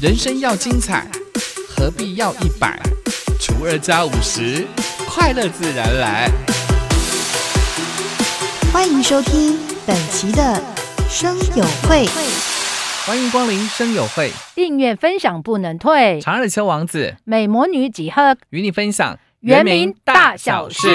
人生要精彩，何必要一百除二加五十？快乐自然来。欢迎收听本期的生友会。欢迎光临生友会，订阅分享不能退。长日丘王子，美魔女几何与你分享原名大小事。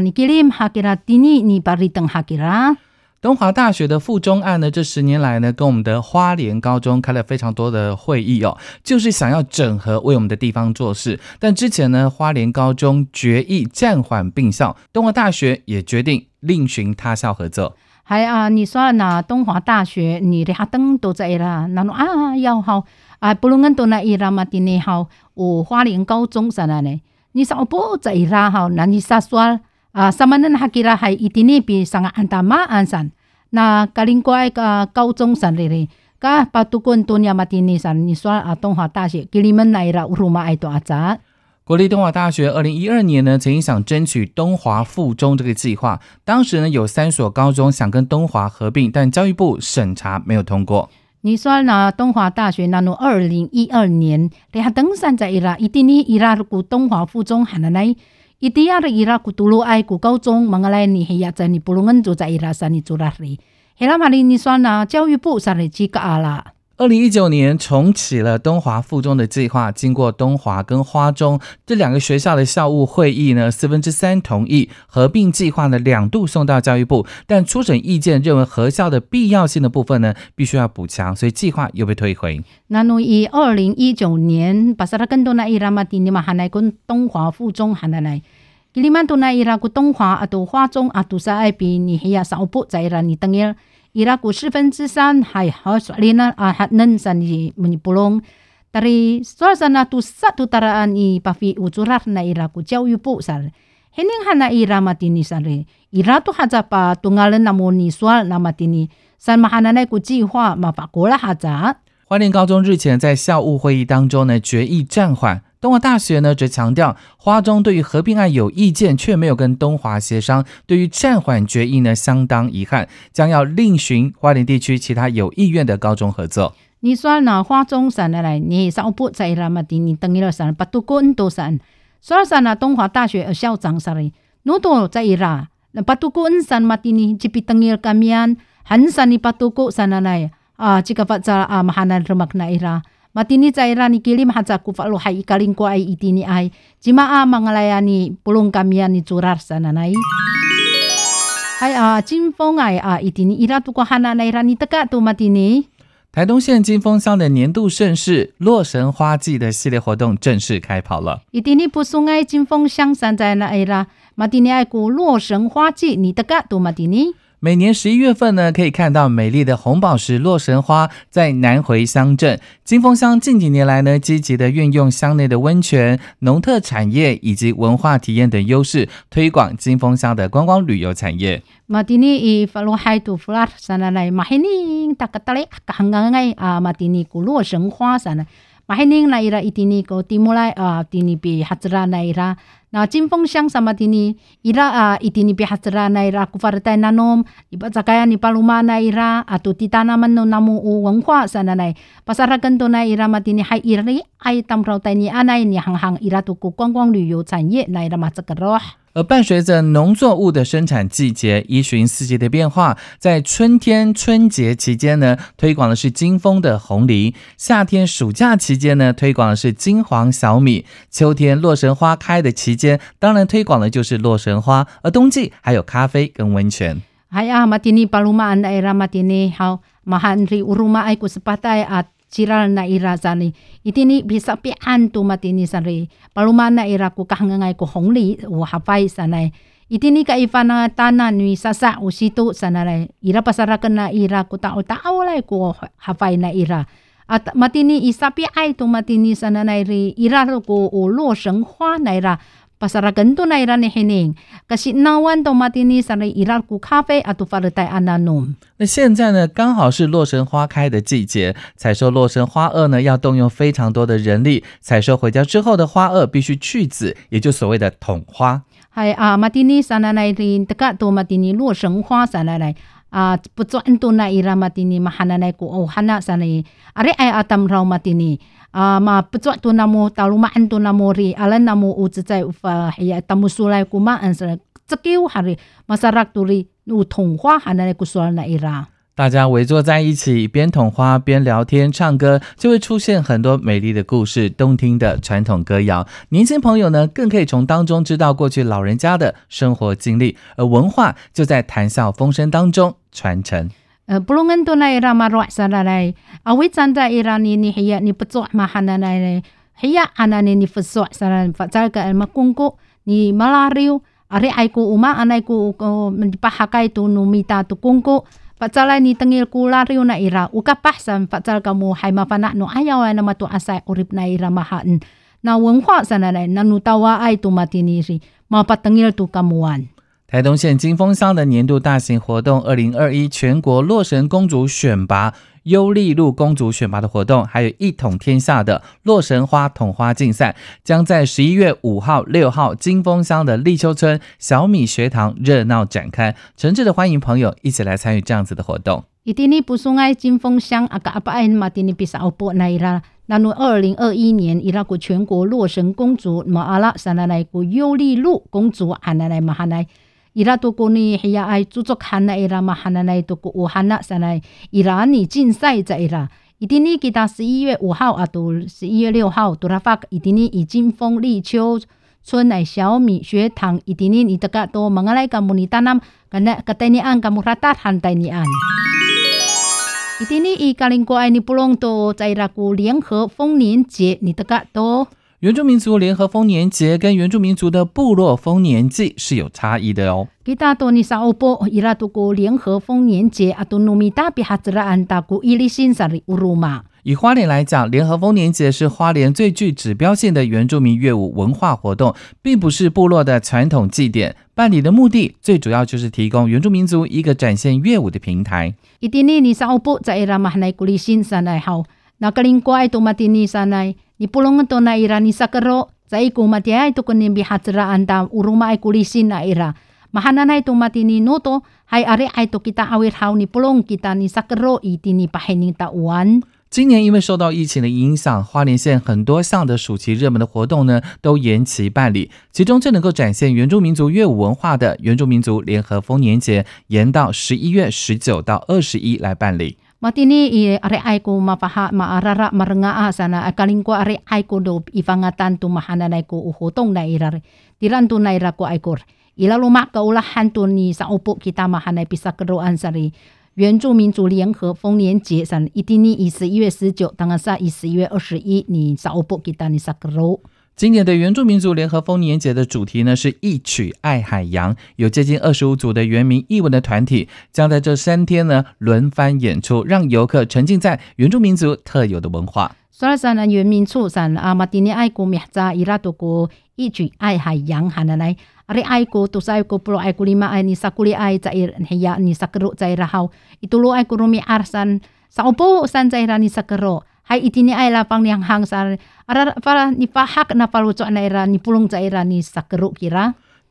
尼，比林哈吉拉尼巴里登哈吉拉。东华大学的附中案呢，这十年来呢，跟我们的花莲高中开了非常多的会议哦，就是想要整合为我们的地方做事。但之前呢，花莲高中决议暂缓并校，东华大学也决定另寻他校合作。系啊，你说那东华大学你的哈登都在啦，那侬啊要好啊，不论都那伊拉嘛的呢好，我花莲高中啥呢？你说不在伊拉好，那你啥说？啊，什么人还给了还一点点比上个安达嘛安山那格林怪个高中山里哩，噶巴杜棍多尼马蒂尼山，你说啊，东华大学给你们来了乌鲁马爱多阿扎。国立东华大学二零一二年呢，曾经想争取东华附中这个计划，当时呢有三所高中想跟东华合并，但教育部审查没有通过。你说呢？东华大学那侬二零一二年，你还登山在伊拉，一定你伊拉古东华附中喊的来。伊底亚的伊拉古杜鲁埃古高中，忙个来你黑呀在你布隆恩住在伊拉山你住哪里？黑拉玛里你说呢？教育部上来几个阿拉？二零一九年重启了东华附中的计划，经过东华跟花中这两个学校的校务会议呢，四分之三同意合并计划呢，两度送到教育部，但初审意见认为合校的必要性的部分呢，必须要补强，所以计划又被退回。那侬以二零一九年把萨拉更多那伊拉马蒂尼嘛，还来跟东华附中还来来，吉里曼多那伊拉古东华啊，都花中啊，都是爱比你还要少不在啦，你等于。伊拉古四分之三还好说哩呢啊，还能上你们不弄。dari suasana tu satu taraan i pafi ucurar na ira ku 教育部 sar hening hana ira matini sare ira tu haja pa tungalan namoni swal namatini san mahana na ku 计划 ma pa kola haja 花莲高中日前在校务会议当中呢，决议暂缓。东华大学呢则强调，花中对于合并案有意见，却没有跟东华协商，对于暂缓决议呢相当遗憾，将要另寻花莲地区其他有意愿的高中合作。你说那花中山的来，你上不在拉嘛的，你等于了山八度滚多山，说山那东华大学校长啥嘞，侬多在拉，那八度滚山嘛的呢，这边等于 kamian，很山你八度滚山那来啊，这个发在啊，mahana remak na ira。matini caira ni kilim haja ku fa lo hai ikaling ko ai itini ai jima a mangalayani pulung kamian ni curar sana nai hai a jinfong ai a itini ira tu ko hana nai rani teka tu matini 台东县金峰乡的年度盛事“洛神花季”的系列活动正式开跑了。伊蒂尼不送爱金峰乡山在那埃啦，马蒂尼爱古洛神花季，你的个多马蒂尼。每年十一月份呢，可以看到美丽的红宝石洛神花在南回乡镇金峰乡。近几年来呢，积极的运用乡内的温泉、农特产业以及文化体验等优势，推广金峰乡的观光旅游产业。马蒂尼伊法罗海杜弗拉山来来，马黑尼大个大嘞，刚刚哎啊，马蒂尼古洛神花山呢，马黑尼来伊蒂尼个蒂木来啊，蒂尼比哈兹拉来伊拉。na cimpong siyang sama tini ira uh, itini pihatsara na ira kufartay nanom iba sakaya ni paluma na ira atu titanaman no namu u wangkwa sana nai pasaragan to na ira matini hai iri ai tamrau tay ni anay ni hang hang ira tu ku kwang kwang 旅游产业来 ira matsakaroh 而伴随着农作物的生产季节依循四季的变化，在春天春节期间呢，推广的是金丰的红梨；夏天暑假期间呢，推广的是金黄小米；秋天洛神花开的期间，当然推广的就是洛神花；而冬季还有咖啡跟温泉。哎呀，马蒂尼巴鲁马安埃拉马蒂尼好，马汉里乌鲁马埃古斯巴泰啊。Ciral na ira sani itini bisa pi antu matini sari paluma na ira ku kahangangai ku hongli u hapai sanai itini ka ifana tana nui sasa usitu sanai ira pasarakan na ira ku tau tau lai ku na ira. At matini isapi ai tu matini sanai ri ira ku u lo shen hua na ira pasara gendo na irani hening kasi nawan to 那现在呢，刚好是洛神花开的季节，采收洛神花萼呢，要动用非常多的人力。采收回家之后的花萼必须去籽，也就所谓的捅花。嗨啊，马蒂尼萨奶奶的德卡多玛蒂尼洛神花萨奶奶啊，不做印度那伊拉马蒂尼马哈奶奶古哦哈纳萨奶，阿里埃阿达姆罗马蒂尼。啊不做多那么多那么，阿那么在，来古，这我，拉多，那一。大家围坐在一起，边捅花边聊天唱歌，就会出现很多美丽的故事、动听的传统歌谣。年轻朋友呢，更可以从当中知道过去老人家的生活经历，而文化就在谈笑风生当中传承。bulungan tu lai rama ruak sana lai. Awi canda ira ni hiya ni pecuak mahana lai. Hiya anani ni fesuak sana fajar ka elma kungku ni malariu ari aiku uma anaiku pahakai tu numita tu kungku. Fajar ni tengil kulariu na ira. Uka pahsan patsal kamu hai mafana no ayaw nama tu asai urip na ira mahaan. Na wengkwa sana lai na nutawa ai tu matini ri. Mapatengil tu kamuan. 台东县金峰乡的年度大型活动——二零二一全国洛神公主选拔、优丽路公主选拔的活动，还有一统天下的洛神花捅花竞赛，将在十一月五号、六号金峰乡的立秋村小米学堂热闹展开。诚挚的欢迎朋友一起来参与这样子的活动。Itini pusungay Jinfeng Xiang aga apaan matini pisa opo na ira nanu 二零二一年 ira ko 全国洛神公主 maala sananay ko 优丽路公主伊拉都讲呢，系呀爱足足看呐伊拉嘛，汉来都讲有汉呐，啥来？伊拉你竞赛在伊拉。伊天呢，吉达十一月五号啊，到十一月六号，都来发。伊天呢，已经逢立秋，春内小米学堂。伊天呢，你得噶多，忙啊来干么呢？等咱，干那，干等你按，干么他打汉带你按。伊天呢，伊格林国爱你不隆多，在伊拉古联合丰年节，你得噶多。原住民族联合丰年节跟原住民族的部落丰年祭是有差异的哦。以花莲来讲，联合丰年节是花莲最具指标性的原住民乐舞文化活动，并不是部落的传统祭典。办理的目的最主要就是提供原住民族一个展现乐舞的平台。Itini ni sa opo zaira mahnay kulisin sanay haw nakalingko ay tumatini sanay ni pulong to na ira ni sakaro zai ko matiay to kunin bihatraan ta uruma ay kulisin na ira mahananay tumatini noto hay ari ay to kita awir haw ni pulong kita ni sakaro itini pahining tauan 今年因为受到疫情的影响，花莲县很多项的暑期热门的活动呢都延期办理，其中最能够展现原住民族乐舞文化的原住民族联合丰年节延到十一月十九到二十一来办理。Matini i are ay ko mapaha maarara marengaa sana akaling ko are ay ko do ifangatan tu mahananay ko uhutong na irare. Tiran tu na ira ko ay kor. Ilaluma ka ulahan tu ni sa upo kita mahanay pisa keruan sari. 原住民族联合丰年节san itini i 十一月十九，当然sa i 十一月二十一，你sa upo kita ni sa keru. 今年的原住民族联合丰年节的主题呢是一曲爱海洋，有接近二十五组的原民艺文的团体将在这三天呢轮番演出，让游客沉浸在原住民族特有的文化。Soal sana 原民处 san a matini ay ko mihza ira to ko 一举爱海洋 hananay ari ay ko to say ko pro ay ko lima ay ni sakuli ay sa hiya ni sakro sa irahaw itulo ay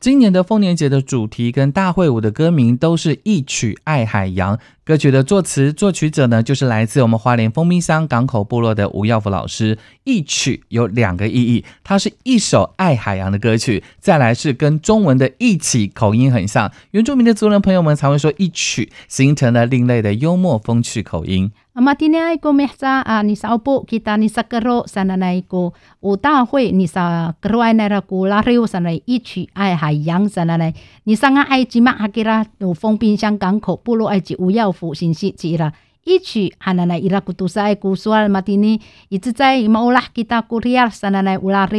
今年的丰年节的主题跟大会舞的歌名都是一曲爱海洋。歌曲的作词作曲者呢就是来自我们花莲丰鸣乡港口部落的吴耀福老师。一曲有两个意义它是一首爱海洋的歌曲再来是跟中文的一起口音很像。原住民的族人朋友们才会说一曲形成了另类的幽默风趣口音。Matinea ko mehsa a ni saupo kita ni sakero sana na iko o ta hui ni sa kero ai na ku la riu sana i chi ai hai yang sana na ni sanga ai ji ma hakira no fong pin shang gang ko pulo ai ji wu yao fu xin xi ji ra ichi chi hana na ira ku tu ai ku sual matini i zi ma ulah kita ku riar sana na u la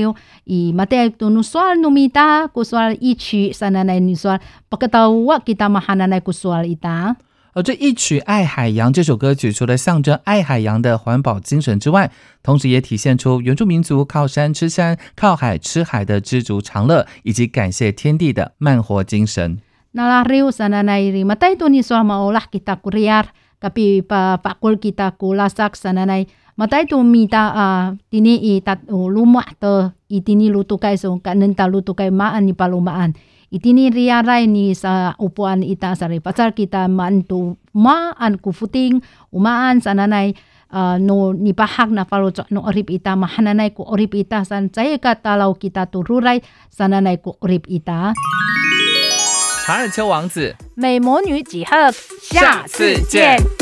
i mate ai tu nu sual nu mita ku sual ichi sana na ni sual pakatau wa kita ma hana na ku sual ita 而这一曲《爱海洋》这首歌曲，除了象征爱海洋的环保精神之外，同时也体现出原住民族靠山吃山、靠海吃海的知足常乐，以及感谢天地的慢活精神。nalariw sana na iri matay to ni so maulah kita kuryar kapi pa pakul kita kulasak sana na matay to mita uh, tini i tat uh, luma to itini luto kay so kanen ta luto kay maan ni palumaan itini riarai ni sa upuan ita sa pasal kita mantu ma an kufuting umaan sa nanay uh, no ni bahag na palo no orip ita mahananay ko orip ita san saya katalaw kita tururay sa nanay ko orip ita 卡尔丘王子，美魔女几何，下次见。